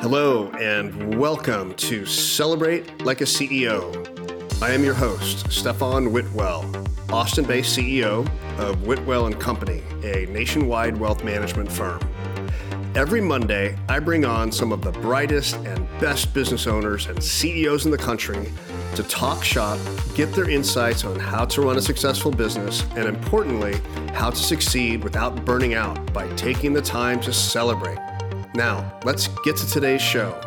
Hello, and welcome to Celebrate Like a CEO. I am your host, Stefan Whitwell, Austin based CEO of Whitwell and Company, a nationwide wealth management firm. Every Monday, I bring on some of the brightest and best business owners and CEOs in the country to talk shop, get their insights on how to run a successful business, and importantly, how to succeed without burning out by taking the time to celebrate. Now, let's get to today's show.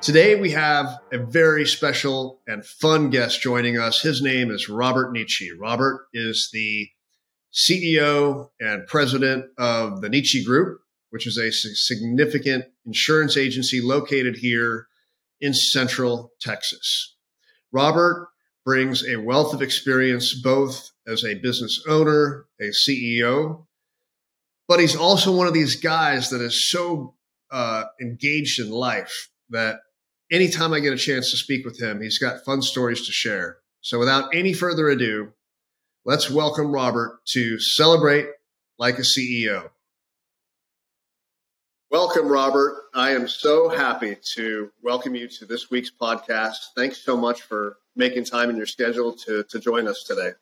Today, we have a very special and fun guest joining us. His name is Robert Nitsche. Robert is the CEO and president of the Nitsche Group, which is a significant insurance agency located here in central Texas. Robert brings a wealth of experience both as a business owner, a CEO, but he's also one of these guys that is so uh, engaged in life that anytime I get a chance to speak with him, he's got fun stories to share. So without any further ado, let's welcome Robert to celebrate like a CEO. Welcome, Robert. I am so happy to welcome you to this week's podcast. Thanks so much for making time in your schedule to, to join us today.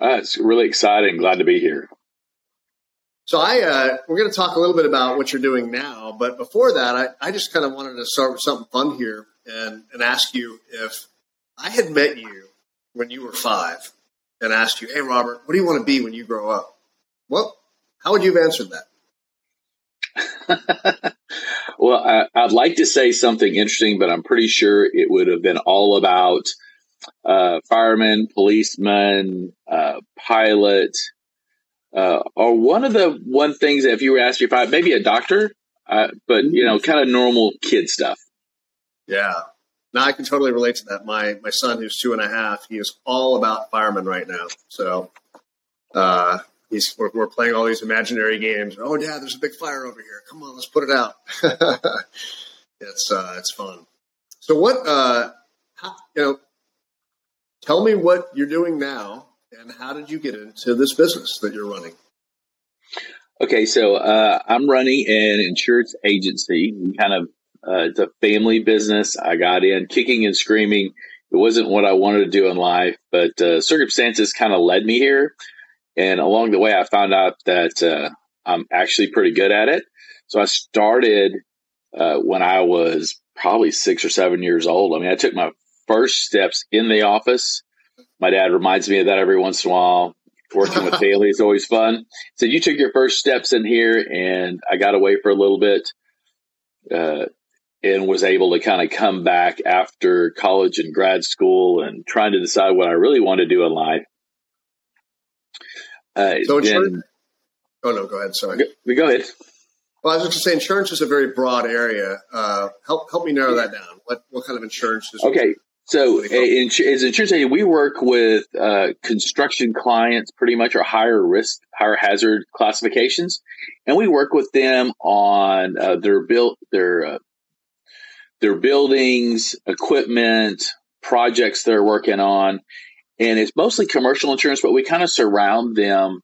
Uh, it's really exciting. Glad to be here. So I uh, we're going to talk a little bit about what you're doing now, but before that, I, I just kind of wanted to start with something fun here and, and ask you if I had met you when you were five and asked you, "Hey, Robert, what do you want to be when you grow up?" Well, how would you have answered that? well, I, would like to say something interesting, but I'm pretty sure it would have been all about uh, firemen, policemen, uh, pilot, uh, or one of the one things that if you were asked if I maybe a doctor, uh, but you know, kind of normal kid stuff. Yeah. Now I can totally relate to that. My my son, who's two and a half, he is all about firemen right now. So uh, he's we're, we're, playing all these imaginary games. Oh, dad, there's a big fire over here. Come on, let's put it out. it's uh, it's fun. So what? Uh, how, you know, tell me what you're doing now, and how did you get into this business that you're running? Okay, so uh, I'm running an insurance agency. Kind of uh, it's a family business. I got in kicking and screaming. It wasn't what I wanted to do in life, but uh, circumstances kind of led me here. And along the way, I found out that uh, I'm actually pretty good at it. So I started uh, when I was probably six or seven years old. I mean, I took my first steps in the office. My dad reminds me of that every once in a while. Working with Haley is always fun. So you took your first steps in here, and I got away for a little bit, uh, and was able to kind of come back after college and grad school, and trying to decide what I really want to do in life. Uh, so insurance. oh no, go ahead. Sorry. Go, go ahead. Well, I was just saying, insurance is a very broad area. Uh, help help me narrow that down. What what kind of insurance is? Okay, so as insurance agent, we work with uh, construction clients, pretty much, or higher risk, higher hazard classifications, and we work with them on uh, their built their uh, their buildings, equipment, projects they're working on, and it's mostly commercial insurance, but we kind of surround them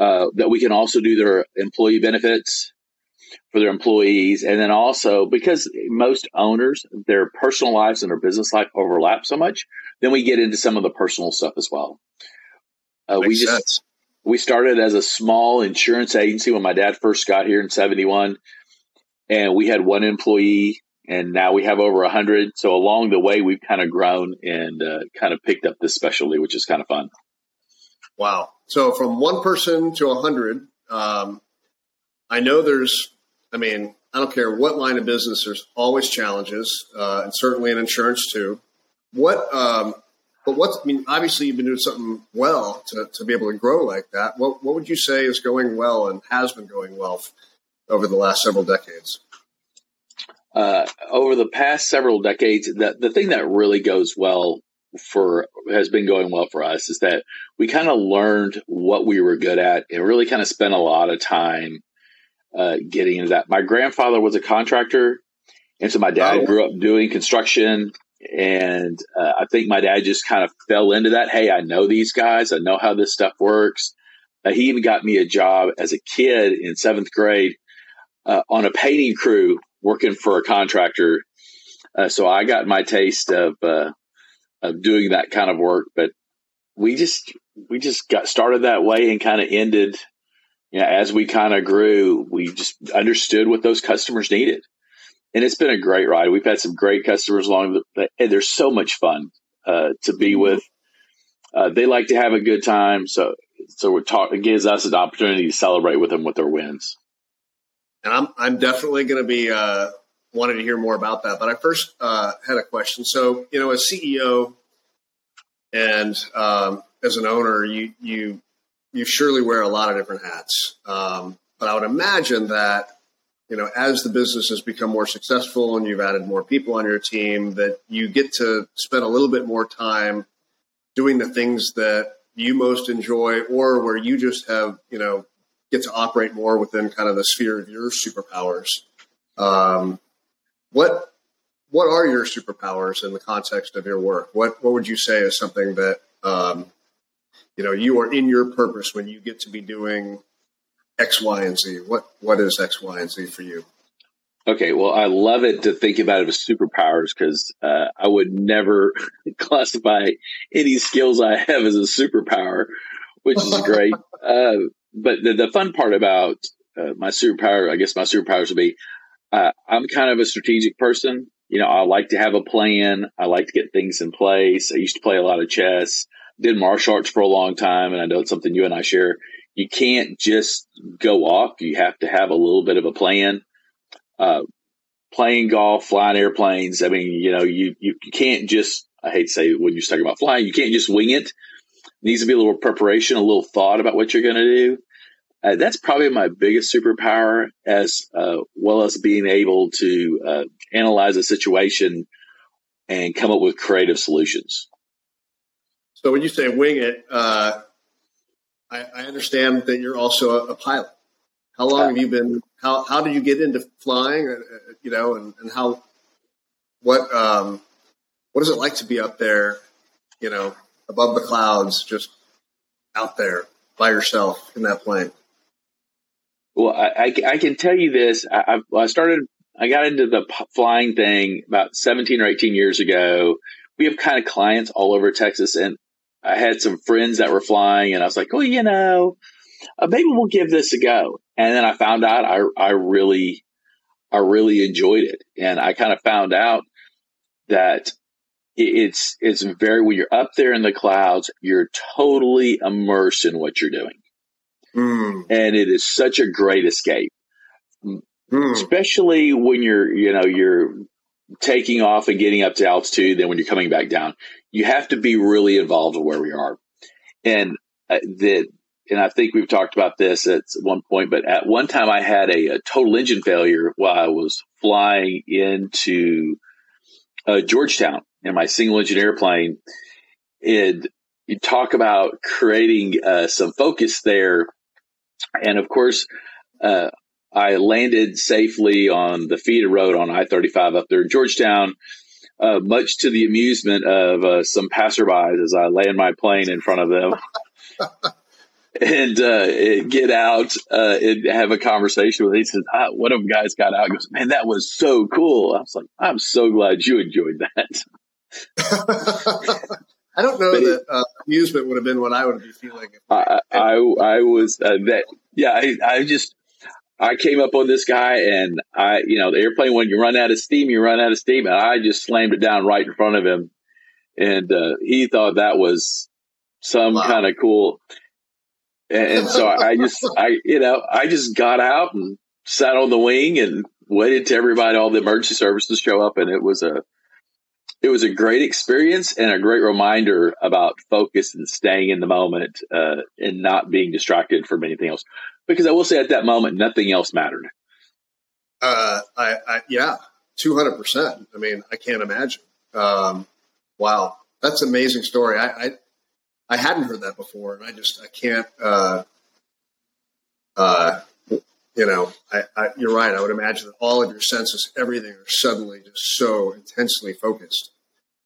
uh, that we can also do their employee benefits for their employees, and then also because most owners their personal lives and their business life overlap so much, then we get into some of the personal stuff as well. Uh, we just sense. we started as a small insurance agency when my dad first got here in '71, and we had one employee and now we have over 100 so along the way we've kind of grown and uh, kind of picked up this specialty which is kind of fun. Wow. So from one person to 100 um, i know there's i mean i don't care what line of business there's always challenges uh, and certainly in insurance too. What um, but what i mean obviously you've been doing something well to, to be able to grow like that. What, what would you say is going well and has been going well over the last several decades uh, over the past several decades, the, the thing that really goes well for has been going well for us is that we kind of learned what we were good at and really kind of spent a lot of time uh, getting into that. My grandfather was a contractor, and so my dad oh. grew up doing construction, and uh, I think my dad just kind of fell into that. Hey, I know these guys. I know how this stuff works. Uh, he even got me a job as a kid in seventh grade uh, on a painting crew working for a contractor. Uh, so I got my taste of uh, of doing that kind of work. But we just we just got started that way and kind of ended. You know, as we kind of grew, we just understood what those customers needed and it's been a great ride. We've had some great customers along the, and they're so much fun uh, to be mm-hmm. with. Uh, they like to have a good time, so so we're talk, it gives us an opportunity to celebrate with them with their wins. And I'm I'm definitely going to be uh, wanting to hear more about that. But I first uh, had a question. So you know, as CEO and um, as an owner, you you you surely wear a lot of different hats. Um, but I would imagine that you know, as the business has become more successful and you've added more people on your team, that you get to spend a little bit more time doing the things that you most enjoy or where you just have, you know, get to operate more within kind of the sphere of your superpowers. Um, what what are your superpowers in the context of your work? What what would you say is something that um, you know you are in your purpose when you get to be doing X, Y, and Z. What what is X, Y, and Z for you? Okay, well, I love it to think about it as superpowers because uh, I would never classify any skills I have as a superpower, which is great. uh, but the, the, fun part about uh, my superpower, I guess my superpowers would be uh, I'm kind of a strategic person. You know, I like to have a plan. I like to get things in place. I used to play a lot of chess, did martial arts for a long time, and I know it's something you and I share you can't just go off. You have to have a little bit of a plan. Uh, playing golf, flying airplanes. I mean, you know, you, you, you can't just, I hate to say when you're talking about flying, you can't just wing it. Needs to be a little preparation, a little thought about what you're going to do. Uh, that's probably my biggest superpower, as uh, well as being able to uh, analyze a situation and come up with creative solutions. So when you say wing it, uh, I, I understand that you're also a, a pilot. How long have you been? How how did you get into flying? Uh, uh, you know, and, and how what um, what is it like to be up there? You know, above the clouds, just out there by yourself in that plane. Well, I, I, can tell you this. I, I started. I got into the flying thing about 17 or 18 years ago. We have kind of clients all over Texas, and I had some friends that were flying, and I was like, well, you know, uh, maybe we'll give this a go. And then I found out I I really I really enjoyed it, and I kind of found out that it's it's very when you're up there in the clouds, you're totally immersed in what you're doing, mm. and it is such a great escape. Mm. Especially when you're, you know, you're taking off and getting up to altitude, then when you're coming back down, you have to be really involved in where we are. And uh, that, and I think we've talked about this at one point, but at one time I had a, a total engine failure while I was flying into uh, Georgetown in my single engine airplane. And you talk about creating uh, some focus there. And of course, uh, I landed safely on the feeder road on I 35 up there in Georgetown, uh, much to the amusement of uh, some passerbys as I land my plane in front of them. and uh, get out uh, and have a conversation with. Him. He says, ah, "One of them guys got out. Goes, man, that was so cool." I was like, "I'm so glad you enjoyed that." I don't know but that uh, amusement would have been what I would be feeling. I, I, I was uh, that. Yeah, I, I just I came up on this guy and I, you know, the airplane, when you run out of steam, you run out of steam. And I just slammed it down right in front of him. And uh, he thought that was some wow. kind of cool. And, and so I just, I, you know, I just got out and sat on the wing and waited to everybody, all the emergency services show up. And it was a, it was a great experience and a great reminder about focus and staying in the moment uh, and not being distracted from anything else because I will say at that moment, nothing else mattered. Uh, I, I yeah, two hundred percent. I mean, I can't imagine. Um, wow, that's an amazing story. I, I, I hadn't heard that before, and I just I can't. Uh, uh, you know, I, I, you're right. I would imagine that all of your senses, everything, are suddenly just so intensely focused.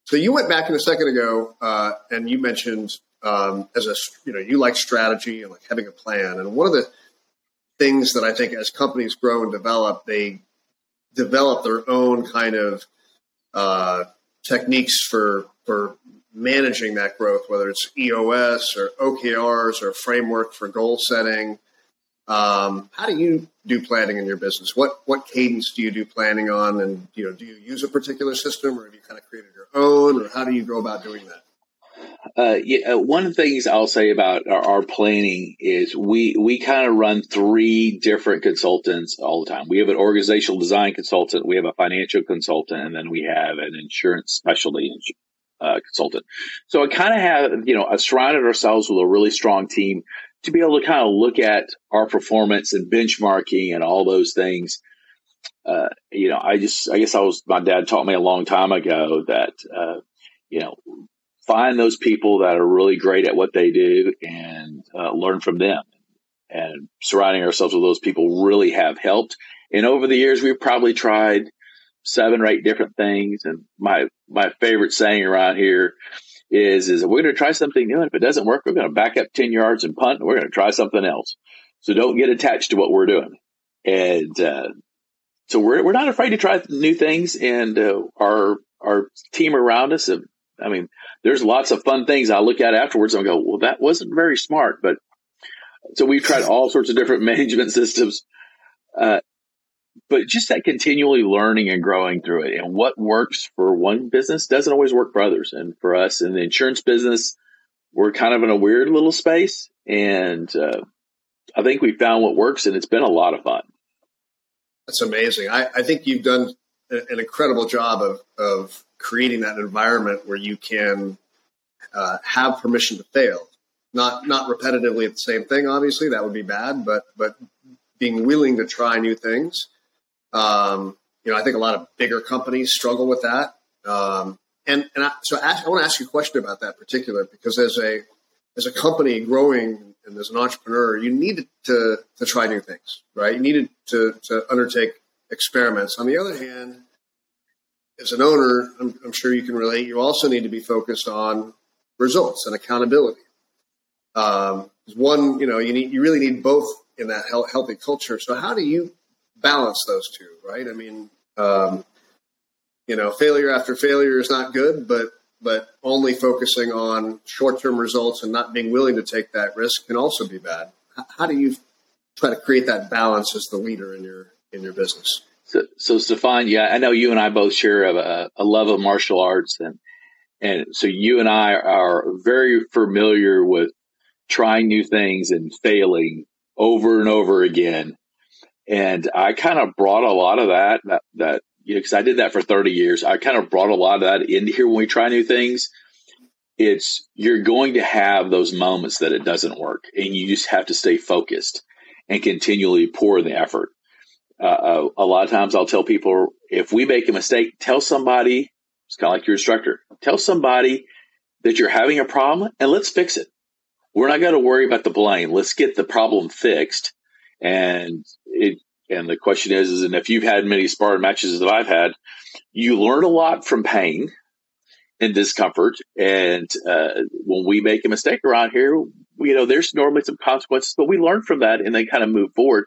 So you went back in a second ago, uh, and you mentioned um, as a you know you like strategy and like having a plan. And one of the things that I think as companies grow and develop, they develop their own kind of uh, techniques for for managing that growth, whether it's EOS or OKRs or framework for goal setting. Um, how do you do planning in your business? What what cadence do you do planning on, and you know, do you use a particular system, or have you kind of created your own, or how do you go about doing that? Uh, yeah, uh, one of the things I'll say about our, our planning is we we kind of run three different consultants all the time. We have an organizational design consultant, we have a financial consultant, and then we have an insurance specialty uh, consultant. So I kind of have you know I surrounded ourselves with a really strong team to be able to kind of look at our performance and benchmarking and all those things. Uh, you know, I just, I guess I was, my dad taught me a long time ago that, uh, you know, find those people that are really great at what they do and uh, learn from them. And surrounding ourselves with those people really have helped. And over the years, we've probably tried seven or eight different things. And my, my favorite saying around here is is we're going to try something new, and if it doesn't work, we're going to back up ten yards and punt, and we're going to try something else. So don't get attached to what we're doing, and uh, so we're we're not afraid to try new things, and uh, our our team around us. Have, I mean, there's lots of fun things I look at afterwards and go, well, that wasn't very smart, but so we've tried all sorts of different management systems. Uh, but just that continually learning and growing through it. And what works for one business doesn't always work for others. And for us in the insurance business we're kind of in a weird little space. And uh, i think we found what works and it's been a lot of fun. That's amazing. I, I think you've done an incredible job of, of creating that environment where you can uh, have permission to fail. Not not repetitively at the same thing obviously that would be bad but but being willing to try new things um, you know, I think a lot of bigger companies struggle with that. Um, and and I, so I, I want to ask you a question about that particular because as a as a company growing and as an entrepreneur, you need to to try new things, right? You needed to to undertake experiments. On the other hand, as an owner, I'm, I'm sure you can relate. You also need to be focused on results and accountability. Um, one, you know, you need you really need both in that healthy culture. So, how do you balance those two, right? I mean, um, you know, failure after failure is not good, but but only focusing on short term results and not being willing to take that risk can also be bad. How do you try to create that balance as the leader in your in your business? So, so Stefan, yeah, I know you and I both share a, a love of martial arts, and and so you and I are very familiar with trying new things and failing over and over again and I kind of brought a lot of that, that, that, you know, cause I did that for 30 years. I kind of brought a lot of that into here when we try new things. It's, you're going to have those moments that it doesn't work and you just have to stay focused and continually pour in the effort. Uh, uh, a lot of times I'll tell people if we make a mistake, tell somebody, it's kind of like your instructor, tell somebody that you're having a problem and let's fix it. We're not going to worry about the blame. Let's get the problem fixed and it, and the question is, is, and if you've had many sparring matches that I've had, you learn a lot from pain and discomfort. And uh, when we make a mistake around here, you know, there's normally some consequences, but we learn from that and then kind of move forward.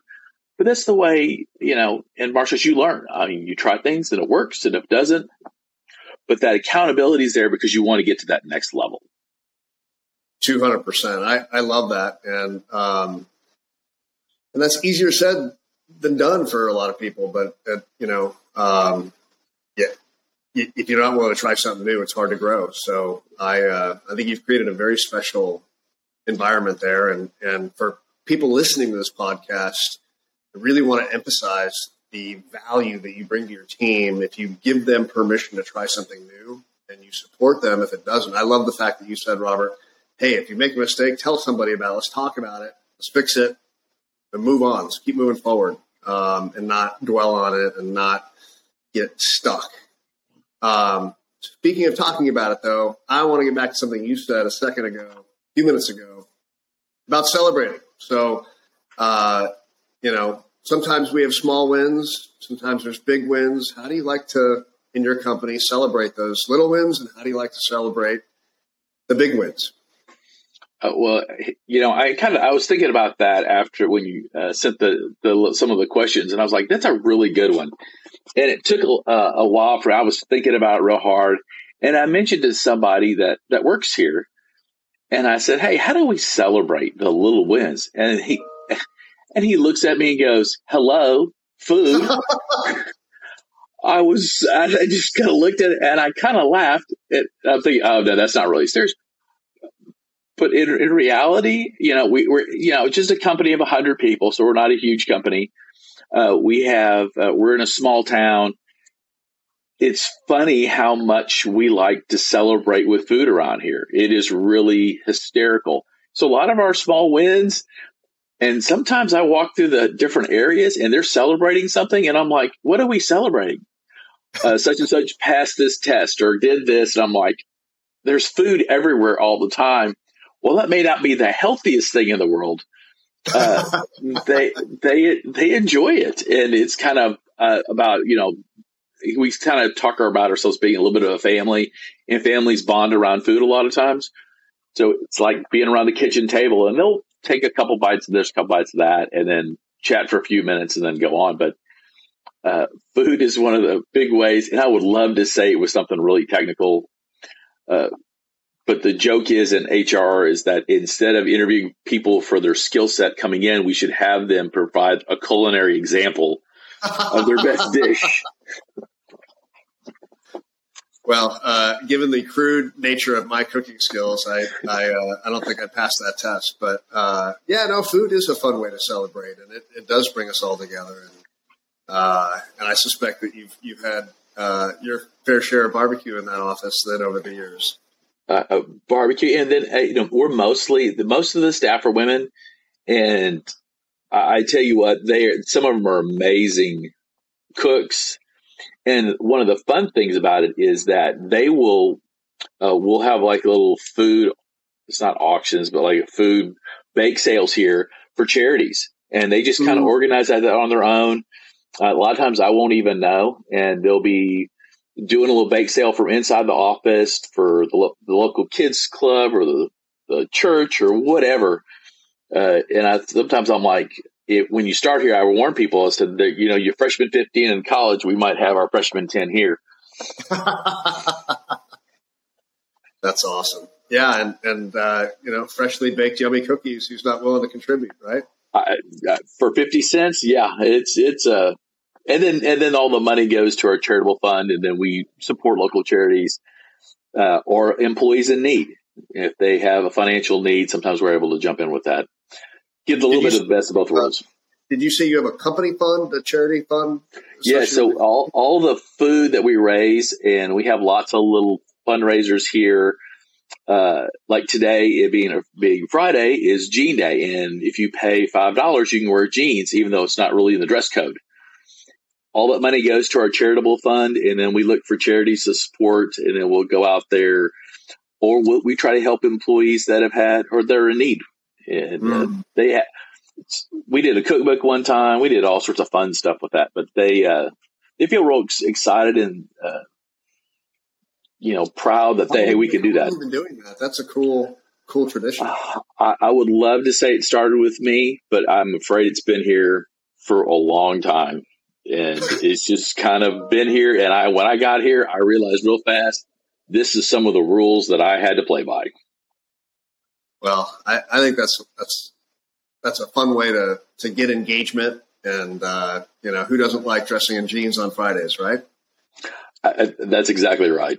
But that's the way, you know, in martial you learn. I mean, you try things and it works, and if it doesn't, but that accountability is there because you want to get to that next level. 200%. I, I love that. And, um, and that's easier said than done for a lot of people. But uh, you know, um, yeah, if you're not willing to try something new, it's hard to grow. So I, uh, I think you've created a very special environment there, and and for people listening to this podcast, I really want to emphasize the value that you bring to your team if you give them permission to try something new and you support them if it doesn't. I love the fact that you said, Robert, hey, if you make a mistake, tell somebody about it. Let's talk about it. Let's fix it and move on. Let's keep moving forward um, and not dwell on it and not get stuck. Um, speaking of talking about it, though, I want to get back to something you said a second ago, a few minutes ago, about celebrating. So, uh, you know, sometimes we have small wins, sometimes there's big wins. How do you like to in your company celebrate those little wins, and how do you like to celebrate the big wins? Uh, well, you know, I kind of I was thinking about that after when you uh, sent the, the some of the questions, and I was like, that's a really good one. And it took a, a while for I was thinking about it real hard, and I mentioned to somebody that that works here, and I said, hey, how do we celebrate the little wins? And he and he looks at me and goes, hello, food. I was, I, just kind of looked at it and I kind of laughed. I'm thinking, oh no, that's not really serious. But in, in reality, you know, we, we're, you know, just a company of hundred people, so we're not a huge company. Uh, we have, uh, we're in a small town. It's funny how much we like to celebrate with food around here. It is really hysterical. So a lot of our small wins, and sometimes I walk through the different areas and they're celebrating something, and I'm like, what are we celebrating? Uh, such and such passed this test or did this. And I'm like, there's food everywhere all the time. Well, that may not be the healthiest thing in the world. Uh, they they they enjoy it, and it's kind of uh, about you know we kind of talk about ourselves being a little bit of a family, and families bond around food a lot of times. So it's like being around the kitchen table, and they'll take a couple bites of this, a couple bites of that, and then chat for a few minutes and then go on. But uh, food is one of the big ways, and I would love to say it was something really technical. Uh, but the joke is in HR is that instead of interviewing people for their skill set coming in, we should have them provide a culinary example of their best dish. Well, uh, given the crude nature of my cooking skills, I I, uh, I don't think I passed that test. But uh, yeah, no, food is a fun way to celebrate, and it, it does bring us all together. And uh, and I suspect that you've you've had uh, your fair share of barbecue in that office then over the years. Uh, barbecue, and then you know we're mostly the most of the staff are women, and I, I tell you what, they are, some of them are amazing cooks and one of the fun things about it is that they will uh, we'll have like a little food. It's not auctions, but like food bake sales here for charities, and they just kind of mm. organize that on their own. Uh, a lot of times I won't even know, and they'll be doing a little bake sale from inside the office for the, lo- the local kids club or the, the church or whatever. Uh, and I sometimes I'm like, it, when you start here, I warn people. I said that you know, you're freshman 15 in college, we might have our freshman 10 here. That's awesome. Yeah, and and uh, you know, freshly baked yummy cookies. Who's not willing to contribute, right? Uh, for 50 cents, yeah, it's it's a. Uh, and then and then all the money goes to our charitable fund, and then we support local charities uh, or employees in need. If they have a financial need, sometimes we're able to jump in with that gives a little bit of the best of both worlds. Did you say you have a company fund, a charity fund? Yeah, so all, all the food that we raise, and we have lots of little fundraisers here. Uh, like today, it being a being Friday, is Jean Day, and if you pay five dollars, you can wear jeans, even though it's not really in the dress code. All that money goes to our charitable fund, and then we look for charities to support, and then we'll go out there, or we'll, we try to help employees that have had or they're in need and mm. uh, hmm. they had, we did a cookbook one time. We did all sorts of fun stuff with that, but they, uh, they feel real excited and, uh, you know, proud that they, hey, we could do that. Even doing that. That's a cool, cool tradition. Uh, I, I would love to say it started with me, but I'm afraid it's been here for a long time and it's just kind of been here. And I, when I got here, I realized real fast, this is some of the rules that I had to play by. Well, I, I think that's that's that's a fun way to to get engagement, and uh, you know who doesn't like dressing in jeans on Fridays, right? I, that's exactly right.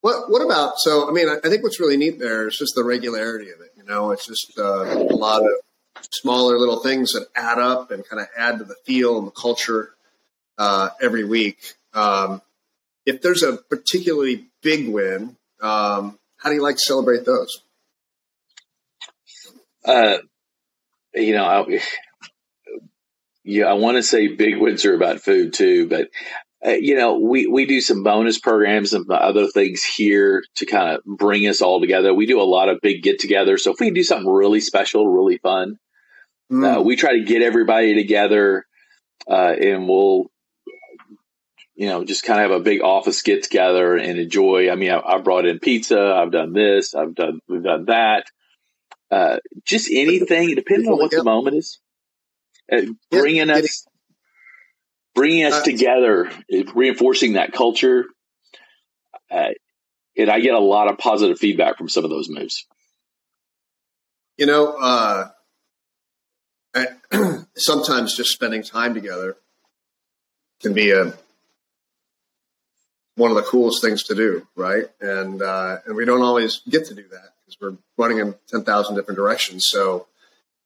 What what about? So, I mean, I, I, think what's really neat there is just the regularity of it. You know, it's just uh, a lot of smaller little things that add up and kind of add to the feel and the culture uh, every week. Um, if there's a particularly big win, um, how do you like to celebrate those? Uh, you know, I, yeah, I want to say big wins are about food too, but uh, you know, we we do some bonus programs and other things here to kind of bring us all together. We do a lot of big get-togethers, so if we do something really special, really fun, mm. uh, we try to get everybody together, uh, and we'll you know, just kind of have a big office get together and enjoy. I mean, I, I, brought in pizza. I've done this. I've done, we've done that. Uh, just anything, depending on what the moment is, uh, bringing us, bringing us uh, together, reinforcing that culture. Uh, and I get a lot of positive feedback from some of those moves. You know, uh, I, sometimes just spending time together can be a one of the coolest things to do, right? And uh, and we don't always get to do that because we're running in ten thousand different directions. So,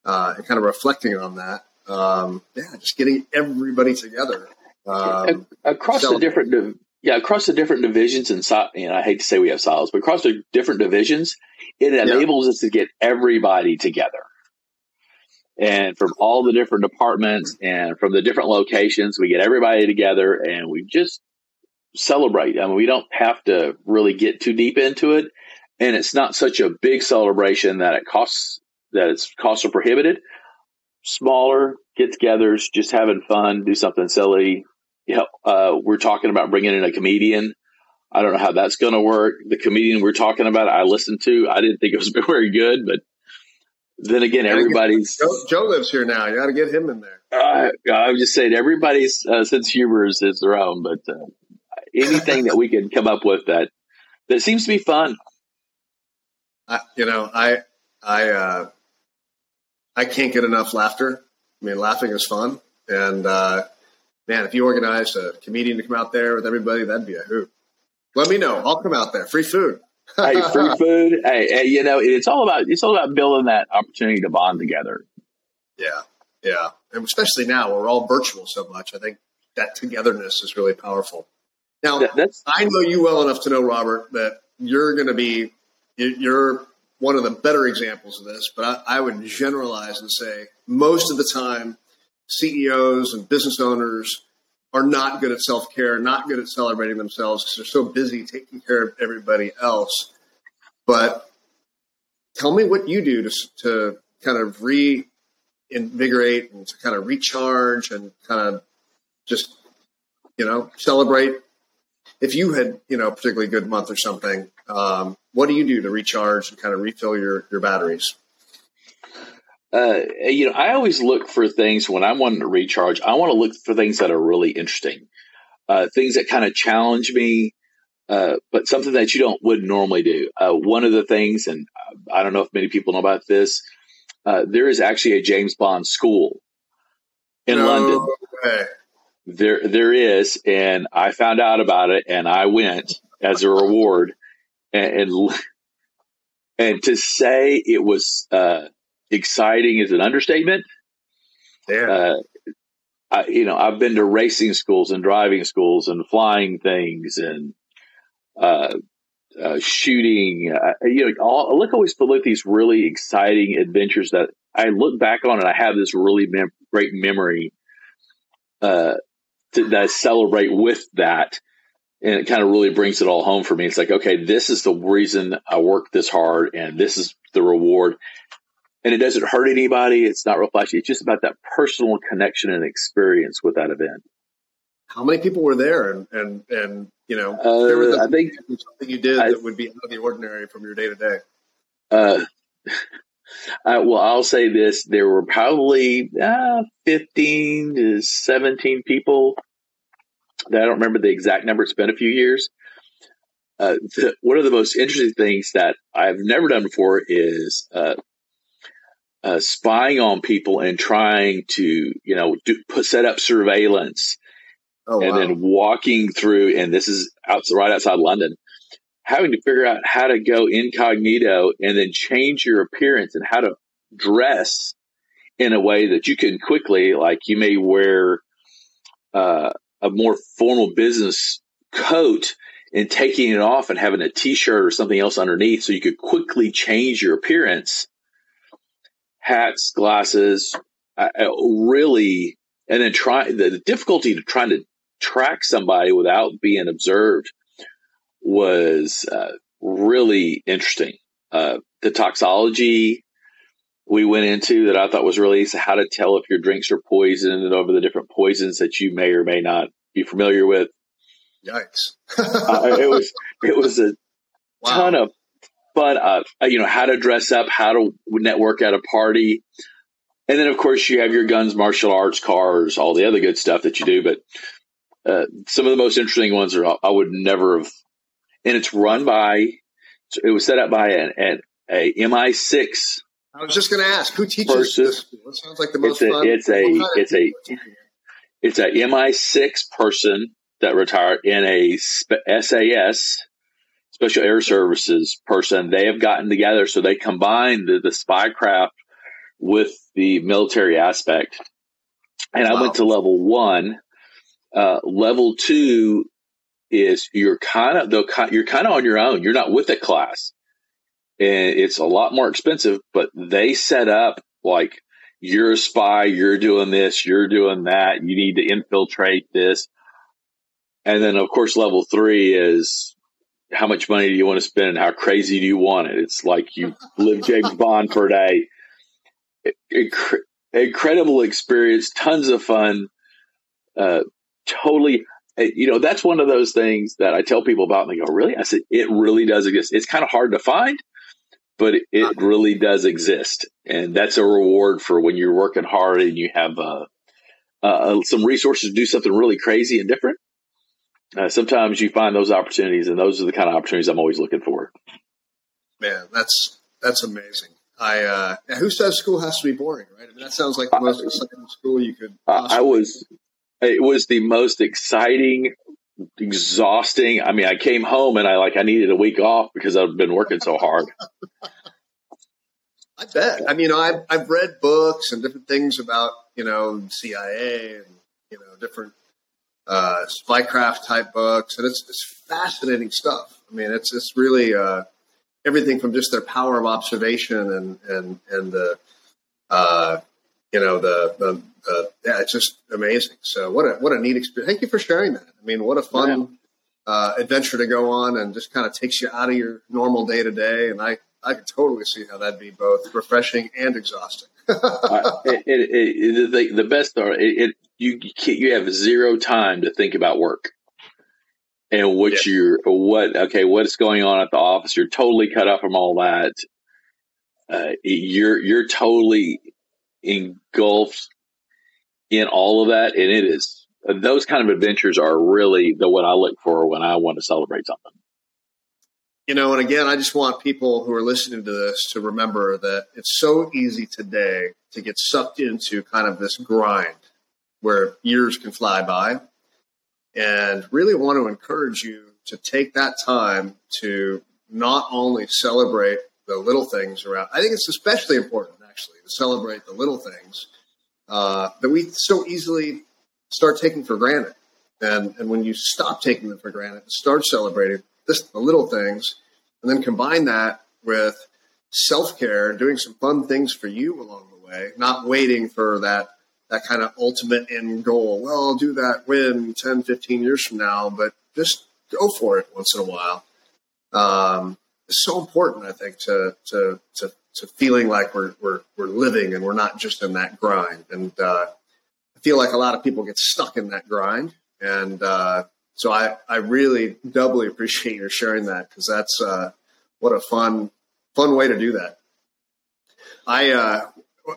uh, and kind of reflecting on that, um, yeah, just getting everybody together um, across the different, yeah, across the different divisions and you know, I hate to say we have silos, but across the different divisions, it enables yeah. us to get everybody together. And from all the different departments and from the different locations, we get everybody together and we just celebrate. I mean, we don't have to really get too deep into it, and it's not such a big celebration that it costs that it's costs are prohibited. Smaller get-togethers, just having fun, do something silly. Yeah, uh, we're talking about bringing in a comedian. I don't know how that's going to work. The comedian we're talking about, I listened to. I didn't think it was very good, but then again, everybody's Joe, Joe, lives here now. You got to get him in there. Uh, I'm just saying, everybody's uh, sense of humor is, is their own, but uh, anything that we can come up with that that seems to be fun. I, you know, I I uh, I can't get enough laughter. I mean, laughing is fun, and uh, man, if you organized a comedian to come out there with everybody, that'd be a hoot. Let me know. I'll come out there. Free food. hey, free food. Hey, hey, you know, it's all about it's all about building that opportunity to bond together. Yeah, yeah, and especially now we're all virtual so much. I think that togetherness is really powerful. Now, That's, I know you well enough to know, Robert, that you're going to be, you're one of the better examples of this, but I, I would generalize and say most of the time, CEOs and business owners are not good at self care, not good at celebrating themselves because they're so busy taking care of everybody else. But tell me what you do to, to kind of reinvigorate and to kind of recharge and kind of just, you know, celebrate if you had, you know, a particularly good month or something, um, what do you do to recharge and kind of refill your, your batteries? Uh, you know, I always look for things when I'm wanting to recharge. I want to look for things that are really interesting, uh, things that kind of challenge me, uh, but something that you don't would normally do. Uh, one of the things, and I don't know if many people know about this, uh, there is actually a James Bond school in no London. Way. There, there is, and I found out about it, and I went as a reward, and and, and to say it was uh, exciting is an understatement. Yeah. Uh, I, you know, I've been to racing schools and driving schools and flying things and uh, uh, shooting. Uh, you know, all, I look always for like these really exciting adventures that I look back on and I have this really mem- great memory uh, to, that I celebrate with that. And it kind of really brings it all home for me. It's like, okay, this is the reason I work this hard and this is the reward. And it doesn't hurt anybody. It's not real flashy. It's just about that personal connection and experience with that event. How many people were there? And, and, and you know, uh, there was I think something you did I, that would be out of the ordinary from your day to day. Uh, well, I'll say this: there were probably uh, fifteen to seventeen people. That I don't remember the exact number. It's been a few years. Uh, the, one of the most interesting things that I've never done before is uh, uh, spying on people and trying to, you know, do, put, set up surveillance, oh, and wow. then walking through. And this is out, right outside London having to figure out how to go incognito and then change your appearance and how to dress in a way that you can quickly, like you may wear uh, a more formal business coat and taking it off and having a t-shirt or something else underneath so you could quickly change your appearance. Hats glasses uh, really and then try the, the difficulty to trying to track somebody without being observed was uh, really interesting. Uh, the toxology we went into that I thought was really how to tell if your drinks are poisoned and over the different poisons that you may or may not be familiar with. Yikes! uh, it was it was a wow. ton of fun. Uh, you know how to dress up, how to network at a party, and then of course you have your guns, martial arts, cars, all the other good stuff that you do. But uh, some of the most interesting ones are I would never have, and it's run by. It was set up by an, an a MI6 I was just going to ask who teaches person, this. It sounds like the most it's a, fun. It's a it's a it's a MI6 person that retired in a SAS Special Air Services person. They have gotten together, so they combine the, the spy craft with the military aspect. And wow. I went to level one. Uh, level two is you're kind of you're kind of on your own. You're not with a class and it's a lot more expensive, but they set up like you're a spy, you're doing this, you're doing that, you need to infiltrate this. And then of course level three is how much money do you want to spend and how crazy do you want it? It's like you live James Bond for a day. Incre- incredible experience, tons of fun. Uh, totally, you know, that's one of those things that I tell people about and they go, really? I said, it really does exist. It's kind of hard to find, but it really does exist, and that's a reward for when you're working hard and you have uh, uh, some resources to do something really crazy and different. Uh, sometimes you find those opportunities, and those are the kind of opportunities I'm always looking for. Man, that's that's amazing. I uh, who says school has to be boring, right? I mean, that sounds like the most exciting school you could. I was. It was the most exciting, exhausting. I mean, I came home and I like I needed a week off because I've been working so hard. I bet. I mean, I've I've read books and different things about you know CIA and you know different uh, spycraft type books, and it's it's fascinating stuff. I mean, it's it's really uh, everything from just their power of observation and and and the uh, you know the, the the yeah, it's just amazing. So what a what a neat experience. Thank you for sharing that. I mean, what a fun. Uh, adventure to go on and just kind of takes you out of your normal day to day. And I, I could totally see how that'd be both refreshing and exhausting. uh, it, it, it, the, the best part, it, you you have zero time to think about work and what yeah. you're what okay what's going on at the office. You're totally cut off from all that. Uh, you're you're totally engulfed in all of that, and it is those kind of adventures are really the what I look for when I want to celebrate something. You know, and again, I just want people who are listening to this to remember that it's so easy today to get sucked into kind of this grind where years can fly by. And really want to encourage you to take that time to not only celebrate the little things around, I think it's especially important actually to celebrate the little things uh, that we so easily start taking for granted. And, and when you stop taking them for granted and start celebrating, just the little things, and then combine that with self care, doing some fun things for you along the way, not waiting for that that kind of ultimate end goal. Well, I'll do that when 10, 15 years from now, but just go for it once in a while. Um, it's so important, I think, to to to, to feeling like we're, we're we're living and we're not just in that grind. And uh, I feel like a lot of people get stuck in that grind, and uh, so I, I really doubly appreciate your sharing that because that's uh, what a fun fun way to do that. I uh,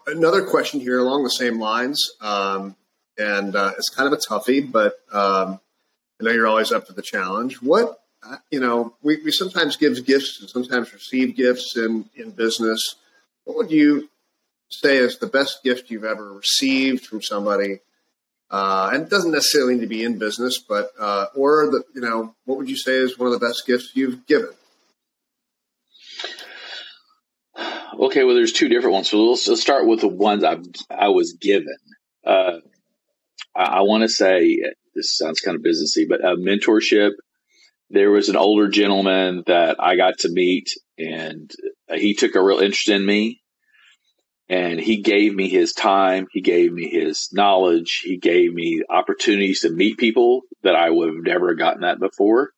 another question here along the same lines, um, and uh, it's kind of a toughie, but um, I know you're always up to the challenge. What you know, we, we sometimes give gifts and sometimes receive gifts in in business. What would you say is the best gift you've ever received from somebody uh, and it doesn't necessarily need to be in business, but uh, or the you know what would you say is one of the best gifts you've given? Okay, well, there's two different ones. So let's, let's start with the ones I I was given. Uh, I, I want to say this sounds kind of businessy, but a mentorship. There was an older gentleman that I got to meet, and he took a real interest in me. And he gave me his time. He gave me his knowledge. He gave me opportunities to meet people that i would have never gotten that before.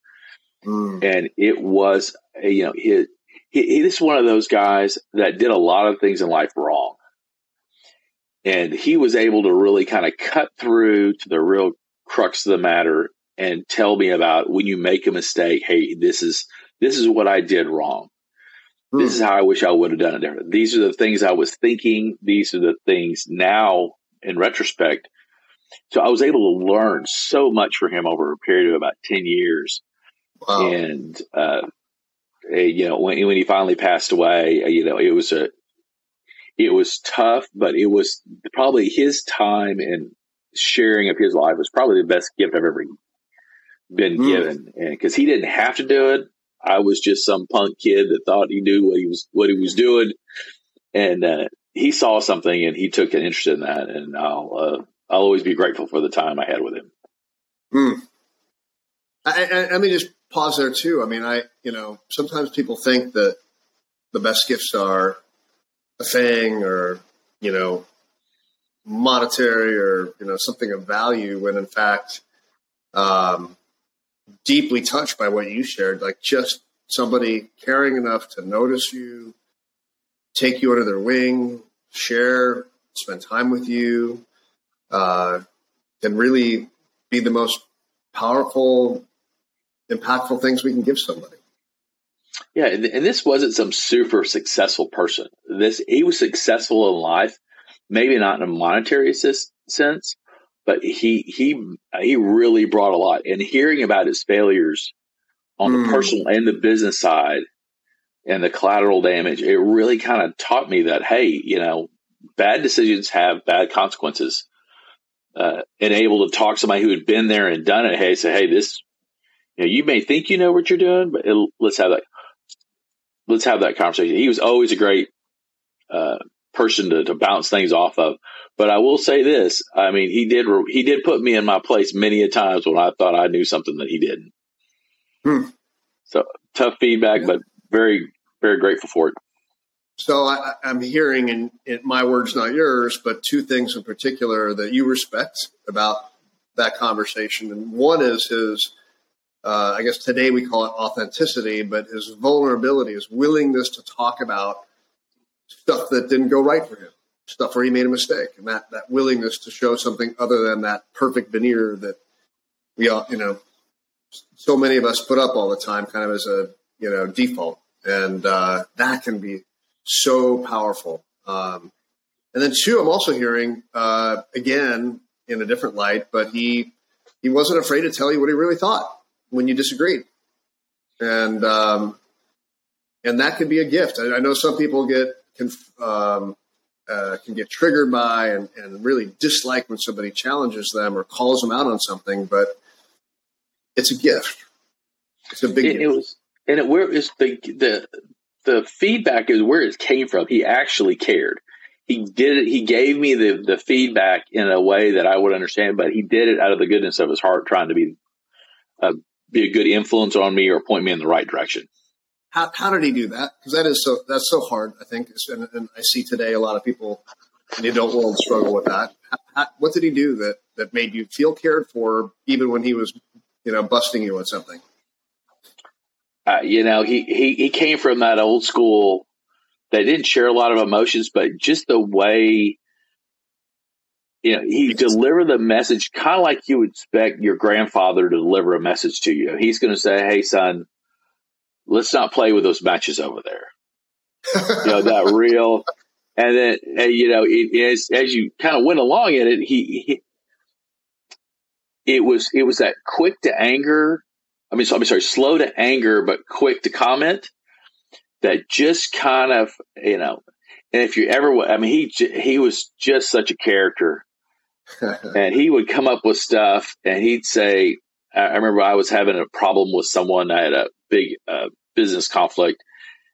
Mm. and it was you know he, he, he is one of those guys that did a lot of things in life wrong. And he was able to really kind of cut through to the real crux of the matter and tell me about when you make a mistake. Hey, this is this is what I did wrong. Hmm. This is how I wish I would have done it different. These are the things I was thinking. These are the things now in retrospect. So I was able to learn so much from him over a period of about 10 years. Wow. And, uh, eh, you know, when, when he finally passed away, uh, you know, it was a, it was tough, but it was probably his time and sharing of his life was probably the best gift I've ever been mm. given. And because he didn't have to do it, I was just some punk kid that thought he knew what he was what he was doing, and uh, he saw something and he took an interest in that. And I'll uh, I'll always be grateful for the time I had with him. I, I, I mean, just pause there too. I mean, I you know sometimes people think that the best gifts are a thing or you know monetary or you know something of value when in fact um, deeply touched by what you shared, like just somebody caring enough to notice you, take you under their wing, share, spend time with you, uh, can really be the most powerful, impactful things we can give somebody. Yeah, and, and this wasn't some super successful person. This he was successful in life, maybe not in a monetary sense, but he he he really brought a lot. And hearing about his failures on mm. the personal and the business side and the collateral damage, it really kind of taught me that hey, you know, bad decisions have bad consequences. Uh, and able to talk to somebody who had been there and done it. Hey, say, hey, this, you know, you may think you know what you're doing, but it, let's have that. Let's have that conversation. He was always a great uh, person to, to bounce things off of. But I will say this: I mean, he did he did put me in my place many a times when I thought I knew something that he didn't. Hmm. So tough feedback, yeah. but very very grateful for it. So I, am hearing, and my words, not yours, but two things in particular that you respect about that conversation. And one is his, uh, I guess today we call it authenticity, but his vulnerability, his willingness to talk about stuff that didn't go right for him, stuff where he made a mistake, and that that willingness to show something other than that perfect veneer that we all, you know, so many of us put up all the time, kind of as a you know default, and uh, that can be so powerful. Um, and then two, I'm also hearing uh, again in a different light, but he he wasn't afraid to tell you what he really thought when you disagreed, and um, and that can be a gift. I, I know some people get can um, uh, can get triggered by and, and really dislike when somebody challenges them or calls them out on something, but it's a gift. It's a big. It, it was, and it, where is the the the feedback is where it came from. He actually cared. He did it. He gave me the the feedback in a way that I would understand, but he did it out of the goodness of his heart, trying to be uh, be a good influence on me or point me in the right direction. How, how did he do that? Because that is so that's so hard. I think, and, and, I see today a lot of people in the adult world struggle with that. How, what did he do that that made you feel cared for, even when he was, you know, busting you on something? Uh, you know, he, he he came from that old school. They didn't share a lot of emotions, but just the way you know, he delivered the message kind of like you would expect your grandfather to deliver a message to you. He's going to say, "Hey, son, let's not play with those matches over there. you know, that real. And then, and, you know, it, as, as you kind of went along in it, he, he, it was, it was that quick to anger. I mean, so, I'm sorry, slow to anger, but quick to comment that just kind of, you know, and if you ever, I mean, he, he was just such a character and he would come up with stuff and he'd say, I remember I was having a problem with someone. I had a big uh, business conflict,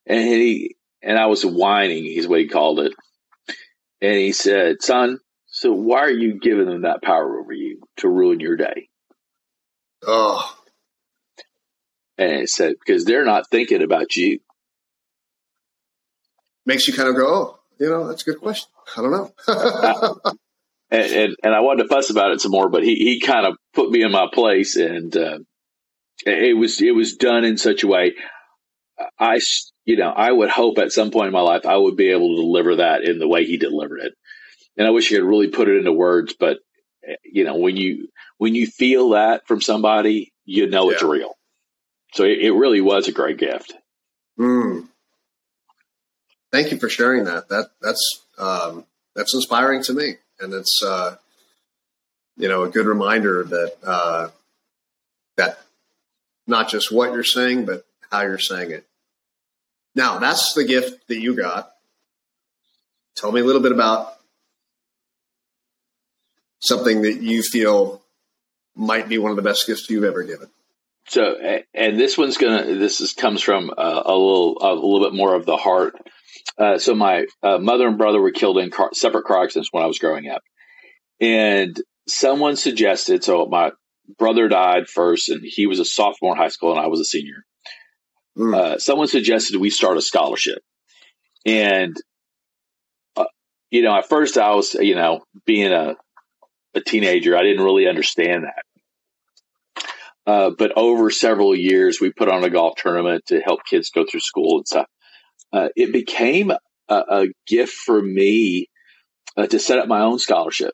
and he and I was whining. He's what he called it, and he said, "Son, so why are you giving them that power over you to ruin your day?" Oh, and he said, "Because they're not thinking about you." Makes you kind of go, "Oh, you know, that's a good question. I don't know." and, and, and I wanted to fuss about it some more, but he he kind of put me in my place, and uh, it was it was done in such a way. I you know I would hope at some point in my life I would be able to deliver that in the way he delivered it, and I wish he could really put it into words. But you know when you when you feel that from somebody, you know it's real. So it, it, really was a great gift. Mm. Thank you for sharing that. That that's um, that's inspiring to me, and it's uh, you know a good reminder that uh, that not just what you're saying, but how you're saying it. Now, that's the gift that you got. Tell me a little bit about something that you feel might be one of the best gifts you've ever given. So, and this one's gonna. This is, comes from a, a little, a little bit more of the heart. Uh, so, my uh, mother and brother were killed in car, separate car accidents when I was growing up, and someone suggested. So, my brother died first, and he was a sophomore in high school, and I was a senior. Mm. Uh, someone suggested we start a scholarship, and uh, you know, at first I was, you know, being a a teenager, I didn't really understand that. Uh, but over several years, we put on a golf tournament to help kids go through school and stuff. Uh, it became a, a, gift for me uh, to set up my own scholarship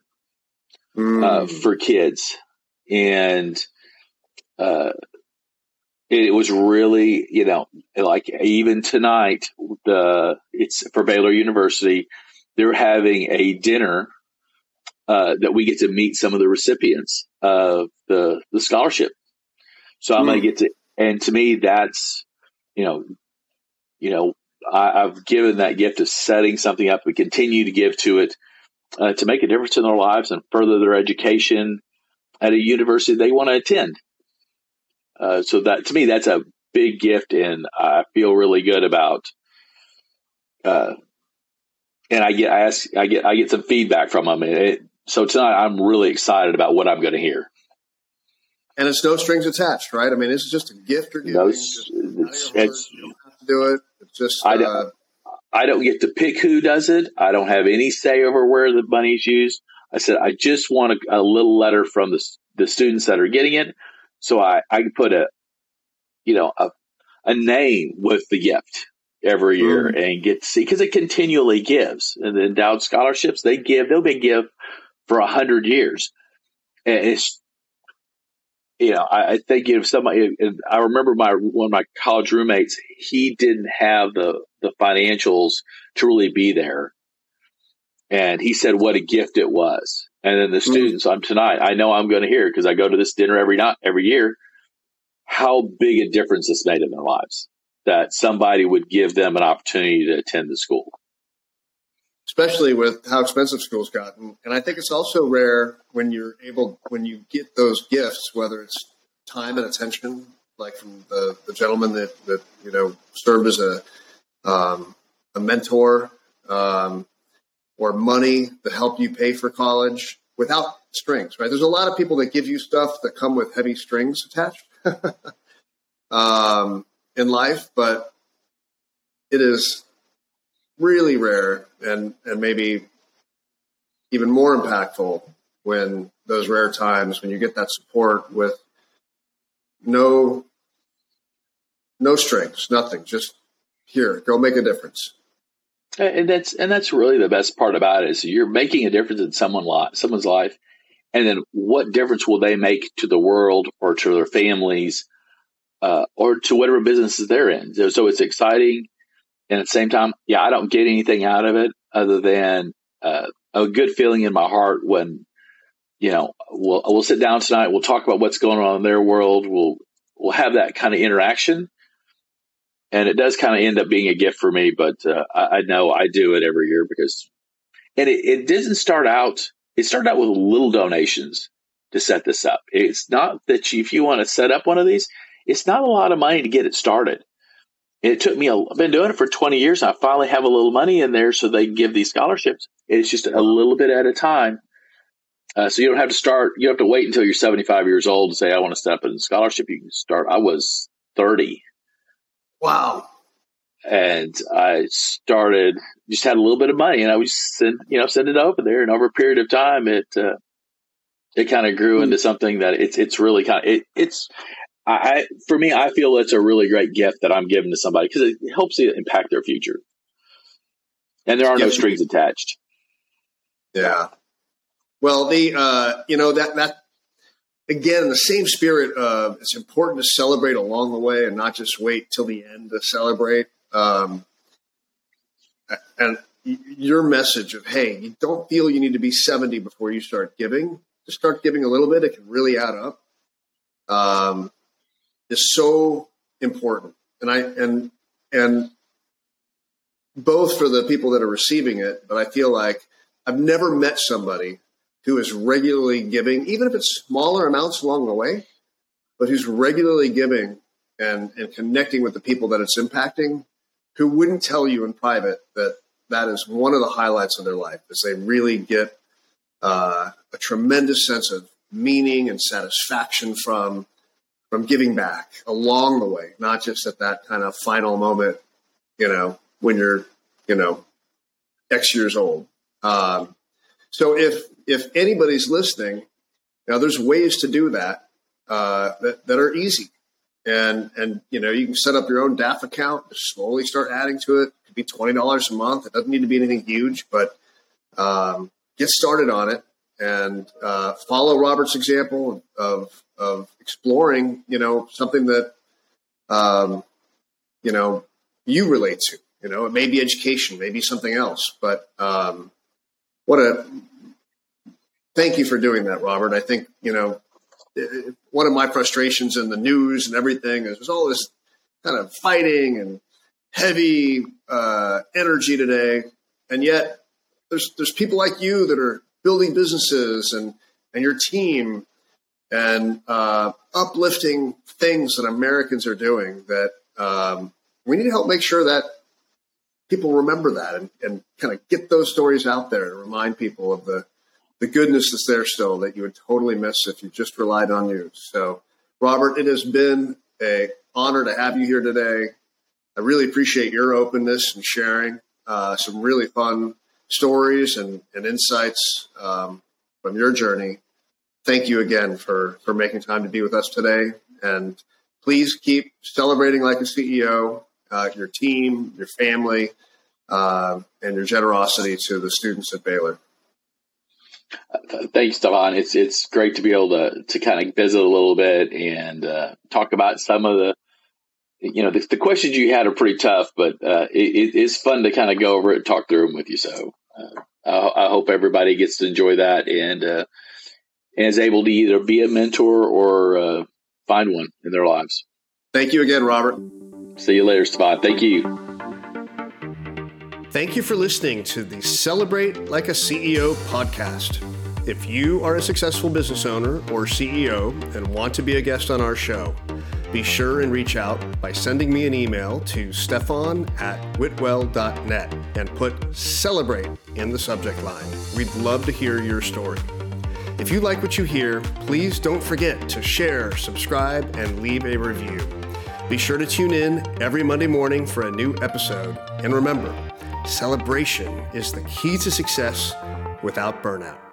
mm. for kids, and uh, it was really, you know, like even tonight, the it's for Baylor University. They're having a dinner uh, that we get to meet some of the recipients of the the scholarship. So I'm mm. going to get to, and to me, that's you know, you know, I, have given that gift of setting something up. We continue to give to it uh, to make a difference in their lives and further their education at a university they want to attend. Uh, so that to me, that's a big gift, and I feel really good about. Uh, and I get I ask I get I get some feedback from them. It, so tonight, I'm really excited about what I'm going to hear. And it's no strings attached, right? I mean, is just a gift or No, it's, it's, it's don't have to do it. It's just. I don't, uh, I don't get to pick who does it. I don't have any say over where the money's used. I said I just want a, a little letter from the the students that are getting it, so I I put a, you know, a a name with the gift every year mm. and get to see because it continually gives. And the endowed scholarships they give, they'll be give for a hundred years. And it's, you know, I, I think if somebody, I remember my, one of my college roommates, he didn't have the, the financials to really be there. And he said what a gift it was. And then the mm-hmm. students, I'm tonight, I know I'm going to hear because I go to this dinner every night, every year, how big a difference this made in their lives that somebody would give them an opportunity to attend the school especially with how expensive school's gotten. And I think it's also rare when you're able, when you get those gifts, whether it's time and attention, like from the, the gentleman that, that, you know, served as a, um, a mentor, um, or money to help you pay for college without strings, right? There's a lot of people that give you stuff that come with heavy strings attached um, in life, but it is really rare and and maybe even more impactful when those rare times when you get that support with no no strings, nothing, just here, go make a difference. And that's and that's really the best part about it is you're making a difference in someone life, someone's life, and then what difference will they make to the world or to their families, uh, or to whatever businesses they're in? So, so it's exciting and at the same time, yeah, I don't get anything out of it other than uh, a good feeling in my heart when, you know, we'll we'll sit down tonight. We'll talk about what's going on in their world. We'll we'll have that kind of interaction, and it does kind of end up being a gift for me. But uh, I, I, know I do it every year because, and it, it didn't start out. It started out with little donations to set this up. It's not that you, if you want to set up one of these, it's not a lot of money to get it started it took me, I've been doing it for 20 years. I finally have a little money in there so they give these scholarships. It's just a little bit at a time. Uh, so you don't have to start, you don't have to wait until you're 75 years old to say, I want to set up a scholarship. You can start. I was 30. Wow. And I started, just had a little bit of money and I would send, you know, send it over there. And over a period of time, it, uh, it kind of grew hmm. into something that it's, it's really kind of, it, it's, I, for me, I feel it's a really great gift that I'm giving to somebody because it helps it impact their future, and there are no strings attached. Yeah. Well, the uh, you know that that again, in the same spirit of it's important to celebrate along the way and not just wait till the end to celebrate. Um, and your message of, hey, you don't feel you need to be 70 before you start giving, just start giving a little bit. It can really add up. Um, is so important. And I, and, and both for the people that are receiving it, but I feel like I've never met somebody who is regularly giving, even if it's smaller amounts along the way, but who's regularly giving and, and connecting with the people that it's impacting, who wouldn't tell you in private that that is one of the highlights of their life, is they really get uh, a tremendous sense of meaning and satisfaction from from giving back along the way, not just at that kind of final moment, you know, when you're, you know, X years old. Um, so if if anybody's listening, now there's ways to do that uh, that that are easy, and and you know you can set up your own DAF account, just slowly start adding to it. it could be twenty dollars a month. It doesn't need to be anything huge, but um, get started on it and uh, follow Robert's example of of exploring. You know something that um, you know you relate to. You know, it may be education, maybe something else, but um, what a thank you for doing that, Robert. I think, you know, one of my frustrations in the news and everything is there's all this kind of fighting and heavy uh, energy today. And yet there's, there's people like you that are building businesses and, and your team and uh, uplifting things that Americans are doing that um, we need to help make sure that people remember that and, and kind of get those stories out there and remind people of the the goodness is there still that you would totally miss if you just relied on news. So, Robert, it has been a honor to have you here today. I really appreciate your openness and sharing uh, some really fun stories and, and insights um, from your journey. Thank you again for for making time to be with us today, and please keep celebrating like a CEO, uh, your team, your family, uh, and your generosity to the students at Baylor. Thanks, Stefan. It's it's great to be able to to kind of visit a little bit and uh, talk about some of the you know the, the, questions you had are pretty tough, but uh, it, it is fun to kind of go over it, and talk through them with you. So uh, I, I, hope everybody gets to enjoy that and uh, and is able to either be a mentor or uh, find one in their lives. Thank you again, Robert. See you later, Stefan. Thank you. Thank you for listening to the Celebrate Like a CEO podcast. If you are a successful business owner or CEO and want to be a guest on our show, be sure and reach out by sending me an email to stefan at whitwell.net and put celebrate in the subject line. We'd love to hear your story. If you like what you hear, please don't forget to share, subscribe, and leave a review. Be sure to tune in every Monday morning for a new episode. And remember, Celebration is the key to success without burnout.